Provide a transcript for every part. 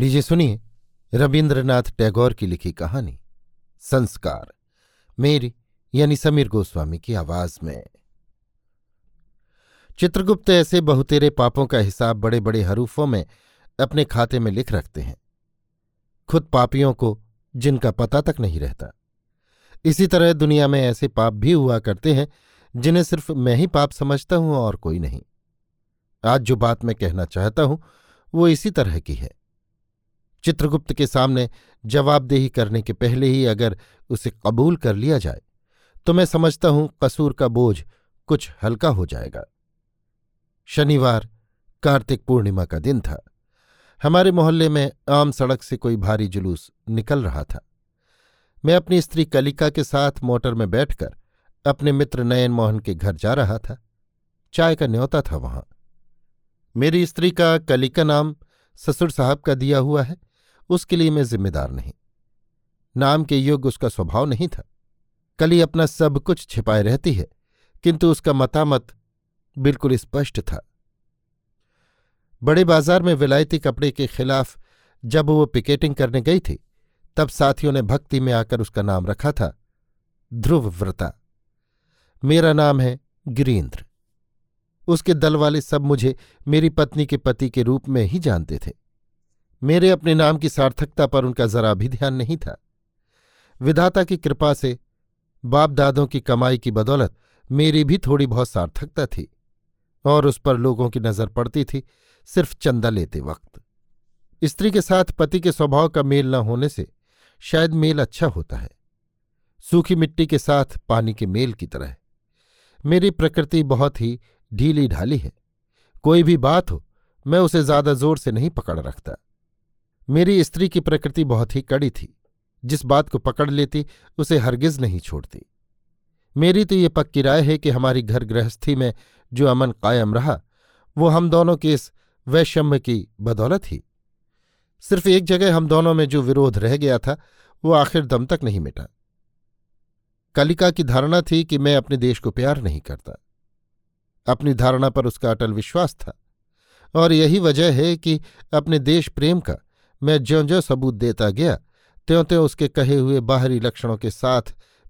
लीजिए सुनिए रविन्द्रनाथ टैगोर की लिखी कहानी, संस्कार, मेरी यानी समीर गोस्वामी की आवाज़ में। चित्रगुप्त ऐसे बहुतेरे पापों का हिसाब बड़े बड़े हरूफों में अपने खाते में लिख रखते हैं। खुद पापियों को जिनका पता तक नहीं रहता। इसी तरह दुनिया में ऐसे पाप भी हुआ करते हैं, जिन्हें सिर्फ़ मैं ही पाप समझता हूँ और कोई नहीं। आज जो बात मैं कहना चाहता हूँ, वो इसी तरह की है। चित्रगुप्त के सामने जवाबदेही करने के पहले ही अगर उसे कबूल कर लिया जाए तो मैं समझता हूँ कसूर का बोझ कुछ हल्का हो जाएगा। शनिवार, कार्तिक पूर्णिमा का दिन था। हमारे मोहल्ले में आम सड़क से कोई भारी जुलूस निकल रहा था। मैं अपनी स्त्री कलिका के साथ मोटर में बैठकर अपने मित्र नयन मोहन के घर जा रहा था। चाय का न्योता था वहाँ। मेरी स्त्री का कलिका नाम ससुर साहब का दिया हुआ है। उसके लिए मैं जिम्मेदार नहीं। नाम के युग उसका स्वभाव नहीं था। कली अपना सब कुछ छिपाए रहती है, किंतु उसका मतामत बिल्कुल स्पष्ट था। बड़े बाज़ार में विलायती कपड़े के खिलाफ जब वो पिकेटिंग करने गई थी, तब साथियों ने भक्ति में आकर उसका नाम रखा था ध्रुव व्रता मेरा नाम है गिरीन्द्र उसके दल वाले सब मुझे मेरी पत्नी के पति के रूप में ही जानते थे। मेरे अपने नाम की सार्थकता पर उनका जरा भी ध्यान नहीं था। विधाता की कृपा से बाप दादों की कमाई की बदौलत मेरी भी थोड़ी बहुत सार्थकता थी, और उस पर लोगों की नज़र पड़ती थी सिर्फ़ चंदा लेते वक्त। स्त्री के साथ पति के स्वभाव का मेल न होने से शायद मेल अच्छा होता है। सूखी मिट्टी के साथ पानी के मेल की तरह। मेरी प्रकृति बहुत ही ढीली ढाली है। कोई भी बात हो, मैं उसे ज़्यादा ज़ोर से नहीं पकड़ रखता। मेरी स्त्री की प्रकृति बहुत ही कड़ी थी। जिस बात को पकड़ लेती, उसे हरगिज नहीं छोड़ती। मेरी तो ये पक्की राय है कि हमारी घर गृहस्थी में जो अमन कायम रहा, वो हम दोनों के इस वैषम्य की बदौलत ही। सिर्फ़ एक जगह हम दोनों में जो विरोध रह गया था, वो आखिर दम तक नहीं मिटा। कलिका की धारणा थी कि मैं अपने देश को प्यार नहीं करता। अपनी धारणा पर उसका अटल विश्वास था। और यही वजह है कि अपने देश प्रेम का मैं ज्यो ज्यो सबूत देता गया त्यों त्यों उसके कहे हुए बाहरी लक्षणों के साथ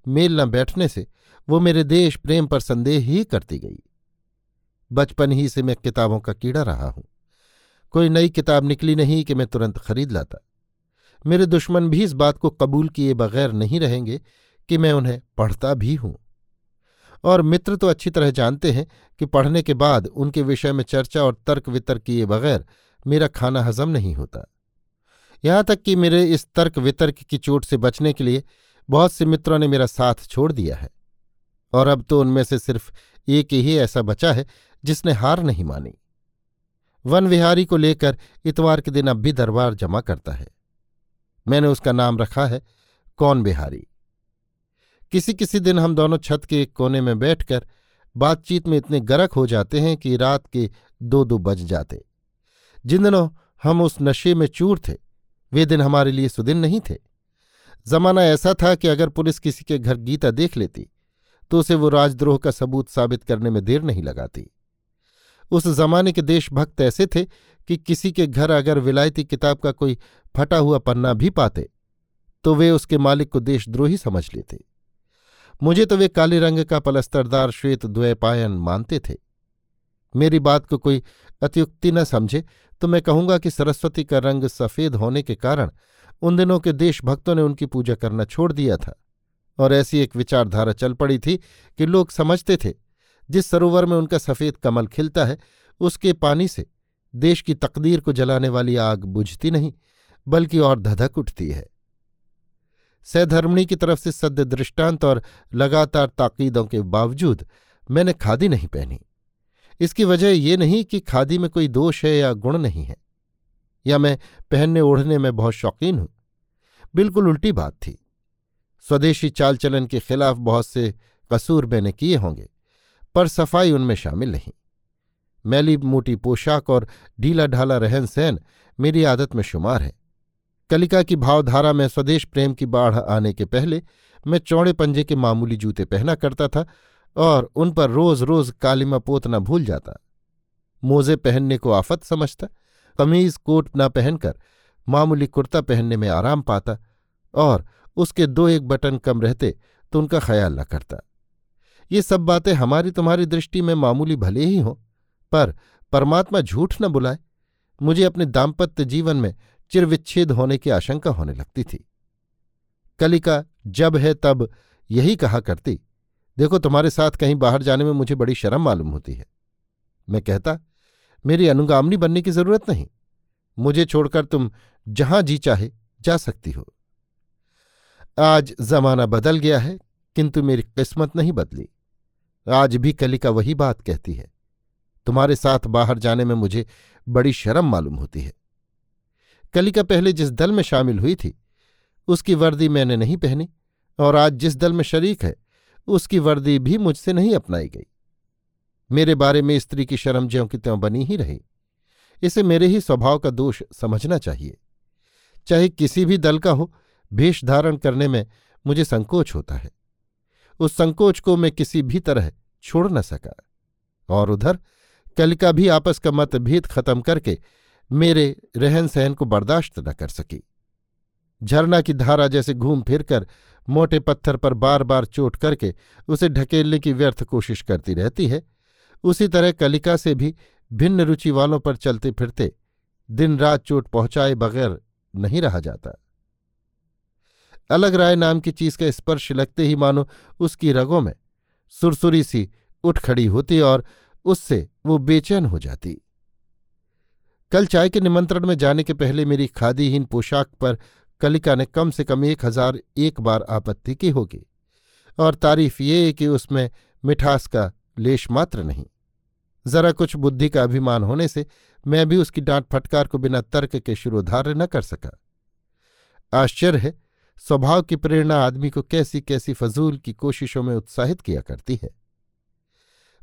मेल न बैठने से वो मेरे देश प्रेम पर संदेह ही करती गई। बचपन ही से मैं किताबों का कीड़ा रहा हूँ। कोई नई किताब निकली नहीं कि मैं तुरंत खरीद लाता। मेरे दुश्मन भी इस बात को कबूल किए बगैर नहीं रहेंगे कि मैं उन्हें पढ़ता भी हूँ। और मित्र तो अच्छी तरह जानते हैं कि पढ़ने के बाद उनके विषय में चर्चा और तर्क वितर्क किए बगैर मेरा खाना हजम नहीं होता। यहाँ तक कि मेरे इस तर्क वितर्क की चोट से बचने के लिए बहुत से मित्रों ने मेरा साथ छोड़ दिया है, और अब तो उनमें से सिर्फ़ एक ही ऐसा बचा है जिसने हार नहीं मानी। वन विहारी को लेकर इतवार के दिन अब भी दरबार जमा करता है। मैंने उसका नाम रखा है कौन बिहारी किसी किसी दिन हम दोनों छत के एक कोने में बैठकर बातचीत में इतने गरक हो जाते हैं कि रात के दो दो बज जाते। जिन दिनों हम उस नशे में चूर थे वे दिन हमारे लिए सुदिन नहीं थे। जमाना ऐसा था कि अगर पुलिस किसी के घर गीता देख लेती तो उसे वो राजद्रोह का सबूत साबित करने में देर नहीं लगाती। उस जमाने के देशभक्त ऐसे थे कि किसी के घर अगर विलायती किताब का कोई फटा हुआ पन्ना भी पाते तो वे उसके मालिक को देशद्रोही समझ लेते। मुझे तो वे काले रंग का पलस्तरदार श्वेत द्वैपायन मानते थे। मेरी बात को कोई अत्युक्ति न समझे तो मैं कहूँगा कि सरस्वती का रंग सफ़ेद होने के कारण उन दिनों के देशभक्तों ने उनकी पूजा करना छोड़ दिया था। और ऐसी एक विचारधारा चल पड़ी थी कि लोग समझते थे, जिस सरोवर में उनका सफ़ेद कमल खिलता है, उसके पानी से देश की तकदीर को जलाने वाली आग बुझती नहीं, बल्कि और धधक उठती है। सैधर्मणी की तरफ़ से सद्य दृष्टांत और लगातार ताकीदों के बावजूद मैंने खादी नहीं पहनी। इसकी वजह ये नहीं कि खादी में कोई दोष है या गुण नहीं है, या मैं पहनने ओढ़ने में बहुत शौकीन हूँ। बिल्कुल उल्टी बात थी। स्वदेशी चाल चलन के खिलाफ बहुत से कसूर मैंने किए होंगे, पर सफ़ाई उनमें शामिल नहीं। मैली मोटी पोशाक और ढीला ढाला रहन सहन मेरी आदत में शुमार है। कलिका की भावधारा में स्वदेश प्रेम की बाढ़ आने के पहले मैं चौड़े पंजे के मामूली जूते पहना करता था और उन पर रोज रोज कालिमा पोतना भूल जाता। मोजे पहनने को आफत समझता, कमीज कोट न पहनकर मामूली कुर्ता पहनने में आराम पाता और उसके दो एक बटन कम रहते तो उनका ख्याल न करता। ये सब बातें हमारी तुम्हारी दृष्टि में मामूली भले ही हों, पर परमात्मा झूठ न बुलाए। मुझे अपने दाम्पत्य जीवन में चिरविच्छेद होने की आशंका होने लगती थी। कलिका जब है तब यही कहा करती देखो, तुम्हारे साथ कहीं बाहर जाने में मुझे बड़ी शर्म मालूम होती है। मैं कहता, मेरी अनुगामनी बनने की ज़रूरत नहीं। मुझे छोड़कर तुम जहाँ जी चाहे जा सकती हो। आज जमाना बदल गया है, किंतु मेरी किस्मत नहीं बदली। आज भी कलिका वही बात कहती है। तुम्हारे साथ बाहर जाने में मुझे बड़ी शर्म मालूम होती है। कलिका पहले जिस दल में शामिल हुई थी, उसकी वर्दी मैंने नहीं पहनी, और आज जिस दल में शरीक है उसकी वर्दी भी मुझसे नहीं अपनाई गई। मेरे बारे में स्त्री की शर्म ज्यों की त्यों बनी ही रही। इसे मेरे ही स्वभाव का दोष समझना चाहिए। चाहे किसी भी दल का हो, भेष धारण करने में मुझे संकोच होता है। उस संकोच को मैं किसी भी तरह छोड़ न सका। और उधर कल का भी आपस का मतभेद खत्म करके मेरे रहन सहन को बर्दाश्त न कर सकी। झरना की धारा जैसे घूम फिरकर मोटे पत्थर पर बार बार चोट करके उसे ढकेलने की व्यर्थ कोशिश करती रहती है। उसी तरह कलिका से भी भिन्न रुचि वालों पर चलते फिरते दिन रात चोट पहुँचाए बगैर नहीं रहा जाता। अलग राय नाम की चीज़ का स्पर्श लगते ही मानो उसकी रगों में सुरसुरी सी उठ खड़ी होती और उससे वो बेचैन हो जाती। कल चाय के निमंत्रण में जाने के पहले मेरी खादीहीन पोशाक पर कलिका ने कम से कम एक हज़ार एक बार आपत्ति की होगी, और तारीफ़ ये कि उसमें मिठास का लेश मात्र नहीं। जरा कुछ बुद्धि का अभिमान होने से मैं भी उसकी डांट फटकार को बिना तर्क के शुरोधार्य न कर सका। आश्चर्य है, स्वभाव की प्रेरणा आदमी को कैसी कैसी फजूल की कोशिशों में उत्साहित किया करती है।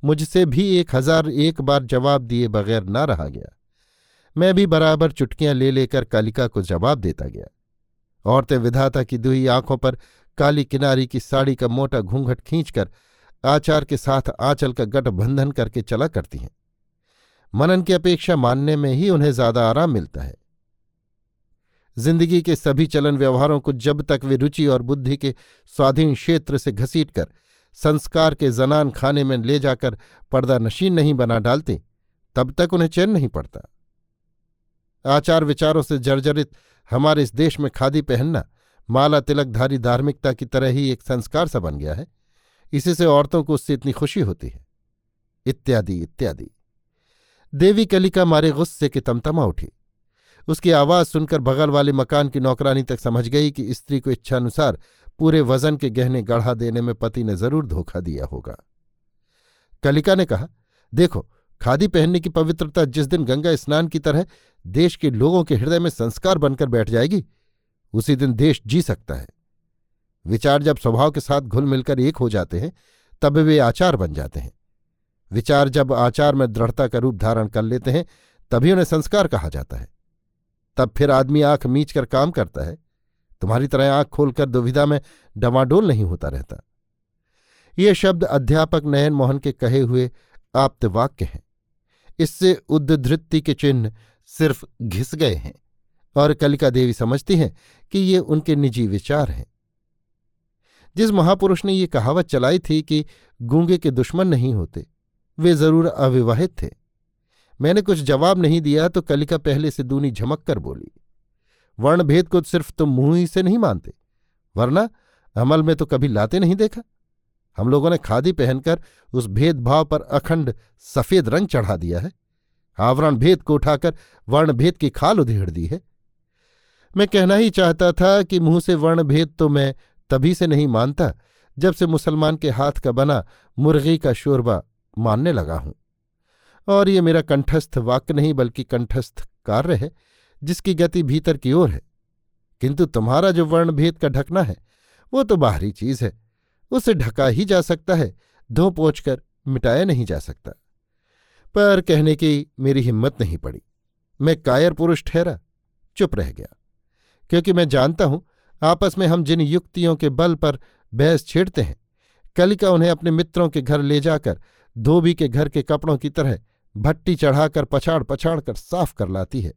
मुझसे भी एक हज़ार एक बार जवाब दिए बगैर ना रहा गया। मैं भी बराबर चुटकियाँ ले लेकर कालिका को जवाब देता गया। औरतें विधाता की दुही आँखों पर काली किनारी की साड़ी का मोटा घूंघट खींचकर आचार के साथ आंचल का गठबंधन करके चला करती हैं। मनन की अपेक्षा मानने में ही उन्हें ज़्यादा आराम मिलता है। ज़िंदगी के सभी चलन व्यवहारों को जब तक वे रुचि और बुद्धि के स्वाधीन क्षेत्र से घसीट कर संस्कार के जनान खाने में ले जाकर पर्दा नशीन नहीं बना डालते, तब तक उन्हें चैन नहीं पड़ता। आचार विचारों से जर्जरित हमारे इस देश में खादी पहनना माला तिलकधारी धार्मिकता की तरह ही एक संस्कार सा बन गया है। इसी से औरतों को उससे इतनी खुशी होती है। इत्यादि इत्यादि। देवी कलिका मारे गुस्से के तमतमा उठी। उसकी आवाज़ सुनकर बगल वाले मकान की नौकरानी तक समझ गई कि स्त्री को इच्छानुसार पूरे वज़न के गहने गढ़ा देने में पति ने ज़रूर धोखा दिया होगा। कलिका ने कहा, देखो खादी पहनने की पवित्रता जिस दिन गंगा स्नान की तरह देश के लोगों के हृदय में संस्कार बनकर बैठ जाएगी, उसी दिन देश जी सकता है। विचार जब स्वभाव के साथ घुल मिलकर एक हो जाते हैं, तब वे आचार बन जाते हैं। विचार जब आचार में दृढ़ता का रूप धारण कर लेते हैं, तभी उन्हें संस्कार कहा जाता है। तब फिर आदमी आँख मीच कर काम करता है। तुम्हारी तरह आँख खोलकर दुविधा में डमाडोल नहीं होता रहता। ये शब्द अध्यापक नयन मोहन के कहे हुए आप्त वाक्य हैं। इससे उद्धृति के चिन्ह सिर्फ़ घिस गए हैं और कलिका देवी समझती हैं कि ये उनके निजी विचार हैं। जिस महापुरुष ने ये कहावत चलाई थी कि गूँगे के दुश्मन नहीं होते, वे ज़रूर अविवाहित थे। मैंने कुछ जवाब नहीं दिया तो कलिका पहले से दूनी झमक कर बोली, वर्णभेद को सिर्फ़ तुम मुँह ही से नहीं मानते, वरना अमल में तो कभी लाते नहीं देखा। हम लोगों ने खादी पहनकर उस भेदभाव पर अखंड सफ़ेद रंग चढ़ा दिया है। आवरण भेद को उठाकर वर्णभेद की खाल उधेड़ दी है। मैं कहना ही चाहता था कि मुँह से वर्णभेद तो मैं तभी से नहीं मानता जब से मुसलमान के हाथ का बना मुर्गी का शोरबा मानने लगा हूँ। और ये मेरा कंठस्थ वाक्य नहीं बल्कि कंठस्थ कार्य है, जिसकी गति भीतर की ओर है। किंतु तुम्हारा जो वर्णभेद का ढकना है, वो तो बाहरी चीज़ है। उसे ढका ही जा सकता है धो पोछ कर मिटाया नहीं जा सकता। पर कहने की मेरी हिम्मत नहीं पड़ी। मैं कायर पुरुष ठहरा, चुप रह गया। क्योंकि मैं जानता हूँ, आपस में हम जिन युक्तियों के बल पर बहस छेड़ते हैं, कलिका उन्हें अपने मित्रों के घर ले जाकर, धोबी के घर के कपड़ों की तरह भट्टी चढ़ाकर पछाड़ पछाड़ कर साफ़ कर लाती है।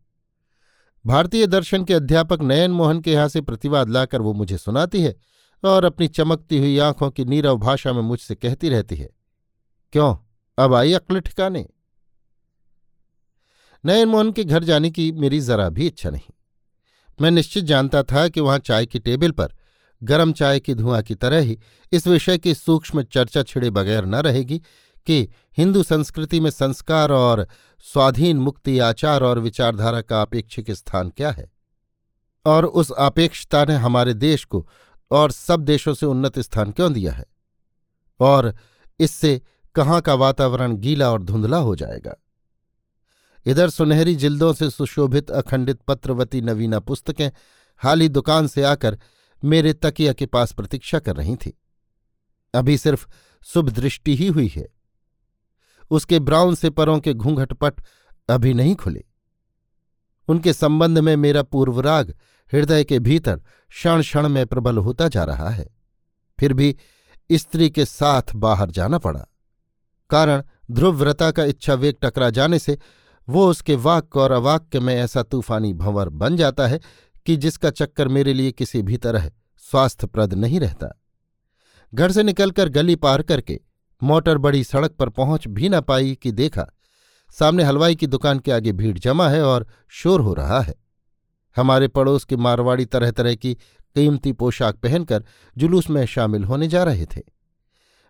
भारतीय दर्शन के अध्यापक नयन मोहन के यहाँ से प्रतिवाद लाकर वो मुझे सुनाती है और अपनी चमकती हुई आँखों की नीरव भाषा में मुझसे कहती रहती है, क्यों? अब आई अक्ल ठिकाने? नयन मोहन के घर जाने की मेरी जरा भी इच्छा नहीं। मैं निश्चित जानता था कि वहाँ चाय की टेबल पर गर्म चाय की धुआँ की तरह ही इस विषय की सूक्ष्म चर्चा छिड़े बगैर न रहेगी कि हिंदू संस्कृति में संस्कार और स्वाधीन मुक्ति आचार और विचारधारा का अपेक्षिक स्थान क्या है? और उस अपेक्षता ने हमारे देश को और सब देशों से उन्नत स्थान क्यों दिया है? और इससे कहाँ का वातावरण गीला और धुंधला हो जाएगा? इधर सुनहरी जिल्दों से सुशोभित अखंडित पत्रवती नवीना पुस्तकें हाल ही दुकान से आकर मेरे तकिया के पास प्रतीक्षा कर रही थी। अभी सिर्फ़ शुभ दृष्टि ही हुई है। उसके ब्राउन से परों के घूंघटपट अभी नहीं खुले। उनके संबंध में मेरा पूर्वराग हृदय के भीतर क्षण क्षण में प्रबल होता जा रहा है। फिर भी स्त्री के साथ बाहर जाना पड़ा। कारण ध्रुवव्रता का इच्छा वेग टकरा जाने से वो उसके वाक्य और अवाक्य में ऐसा तूफानी भंवर बन जाता है कि जिसका चक्कर मेरे लिए किसी भी तरह स्वास्थ्यप्रद नहीं रहता। घर से निकलकर गली पार करके मोटर बड़ी सड़क पर पहुँच भी न पाई कि देखा, सामने हलवाई की दुकान के आगे भीड़ जमा है और शोर हो रहा है। हमारे पड़ोस के मारवाड़ी तरह तरह की कीमती पोशाक पहनकर जुलूस में शामिल होने जा रहे थे।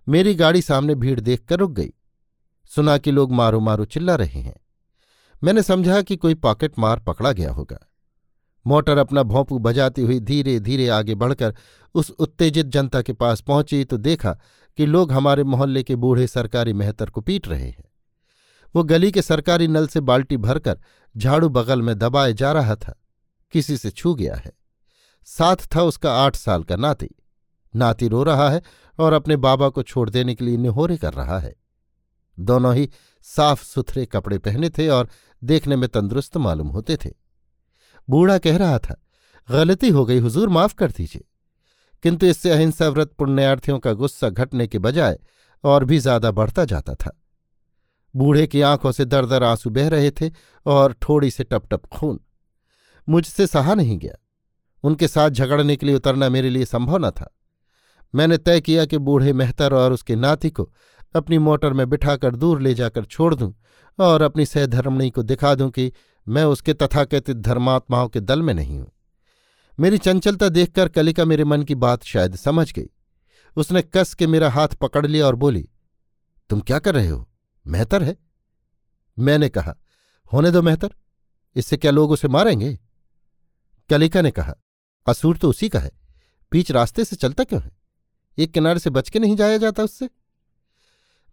मेरी गाड़ी सामने भीड़ देखकर रुक गई। सुना कि लोग मारो मारो चिल्ला रहे हैं। मैंने समझा कि कोई पॉकेट मार पकड़ा गया होगा। मोटर अपना भोंपू बजाती हुई धीरे धीरे आगे बढ़कर उस उत्तेजित जनता के पास पहुँची तो देखा कि लोग हमारे मोहल्ले के बूढ़े सरकारी मेहतर को पीट रहे हैं। वो गली के सरकारी नल से बाल्टी भरकर झाड़ू बगल में दबाए जा रहा था। किसी से छू गया है। साथ था उसका आठ साल का नाती। नाती रो रहा है और अपने बाबा को छोड़ देने के लिए निहोरे कर रहा है। दोनों ही साफ़ सुथरे कपड़े पहने थे और देखने में तंदुरुस्त मालूम होते थे। बूढ़ा कह रहा था, गलती हो गई, हुजूर, माफ़ कर दीजिए। किंतु इससे अहिंसा व्रत पुण्यार्थियों का गुस्सा घटने के बजाय और भी ज़्यादा बढ़ता जाता था। बूढ़े की आँखों से दर दर आँसू बह रहे थे और ठोड़ी से टप टप खून। मुझसे सहा नहीं गया। उनके साथ झगड़ने के लिए उतरना मेरे लिए संभव न था। मैंने तय किया कि बूढ़े मेहतर और उसके नाती को अपनी मोटर में बिठाकर दूर ले जाकर छोड़ दूँ और अपनी सहधर्मणी को दिखा दूँ कि मैं उसके तथाकथित धर्मात्माओं के दल में नहीं हूँ। मेरी चंचलता देखकर कलिका मेरे मन की बात शायद समझ गई। उसने कस के मेरा हाथ पकड़ लिया और बोली, तुम क्या कर रहे हो? मेहतर है? मैंने कहा, होने दो मेहतर। इससे क्या लोग उसे मारेंगे? कलिका ने कहा, कसूर तो उसी का है। बीच रास्ते से चलता क्यों है? एक किनारे से बच के नहीं जाया जाता उससे?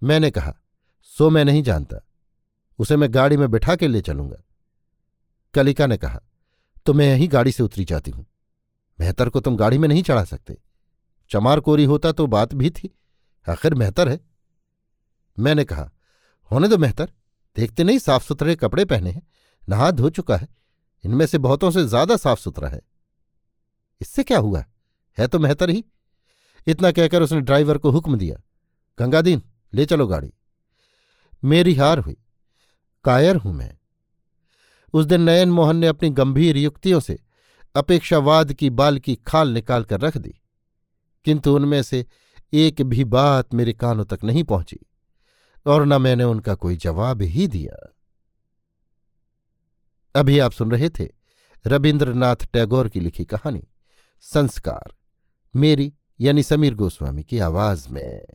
मैंने कहा, सो मैं नहीं जानता। उसे मैं गाड़ी में बिठा के ले चलूँगा। कलिका ने कहा तो मैं यहीं गाड़ी से उतरी जाती हूँ। मेहतर को तुम गाड़ी में नहीं चढ़ा सकते। चमार कोरी होता तो बात भी थी। आखिर मेहतर है? मैंने कहा, होने दो मेहतर। देखते नहीं साफ़ सुथरे कपड़े पहने हैं। नहा धो चुका है। इनमें से बहुतों से ज़्यादा साफ़ सुथरा है। इससे क्या हुआ? है तो मेहतर ही। इतना कहकर उसने ड्राइवर को हुक्म दिया, गंगादीन, ले चलो गाड़ी। मेरी हार हुई। कायर हूँ मैं। उस दिन नयन मोहन ने अपनी गंभीर युक्तियों से अपेक्षावाद की बाल की खाल निकाल कर रख दी। किंतु उनमें से एक भी बात मेरे कानों तक नहीं पहुँची, और न मैंने उनका कोई जवाब ही दिया। अभी आप सुन रहे थे रविन्द्रनाथ टैगोर की लिखी कहानी, संस्कार, मेरी यानी समीर गोस्वामी की आवाज़ में।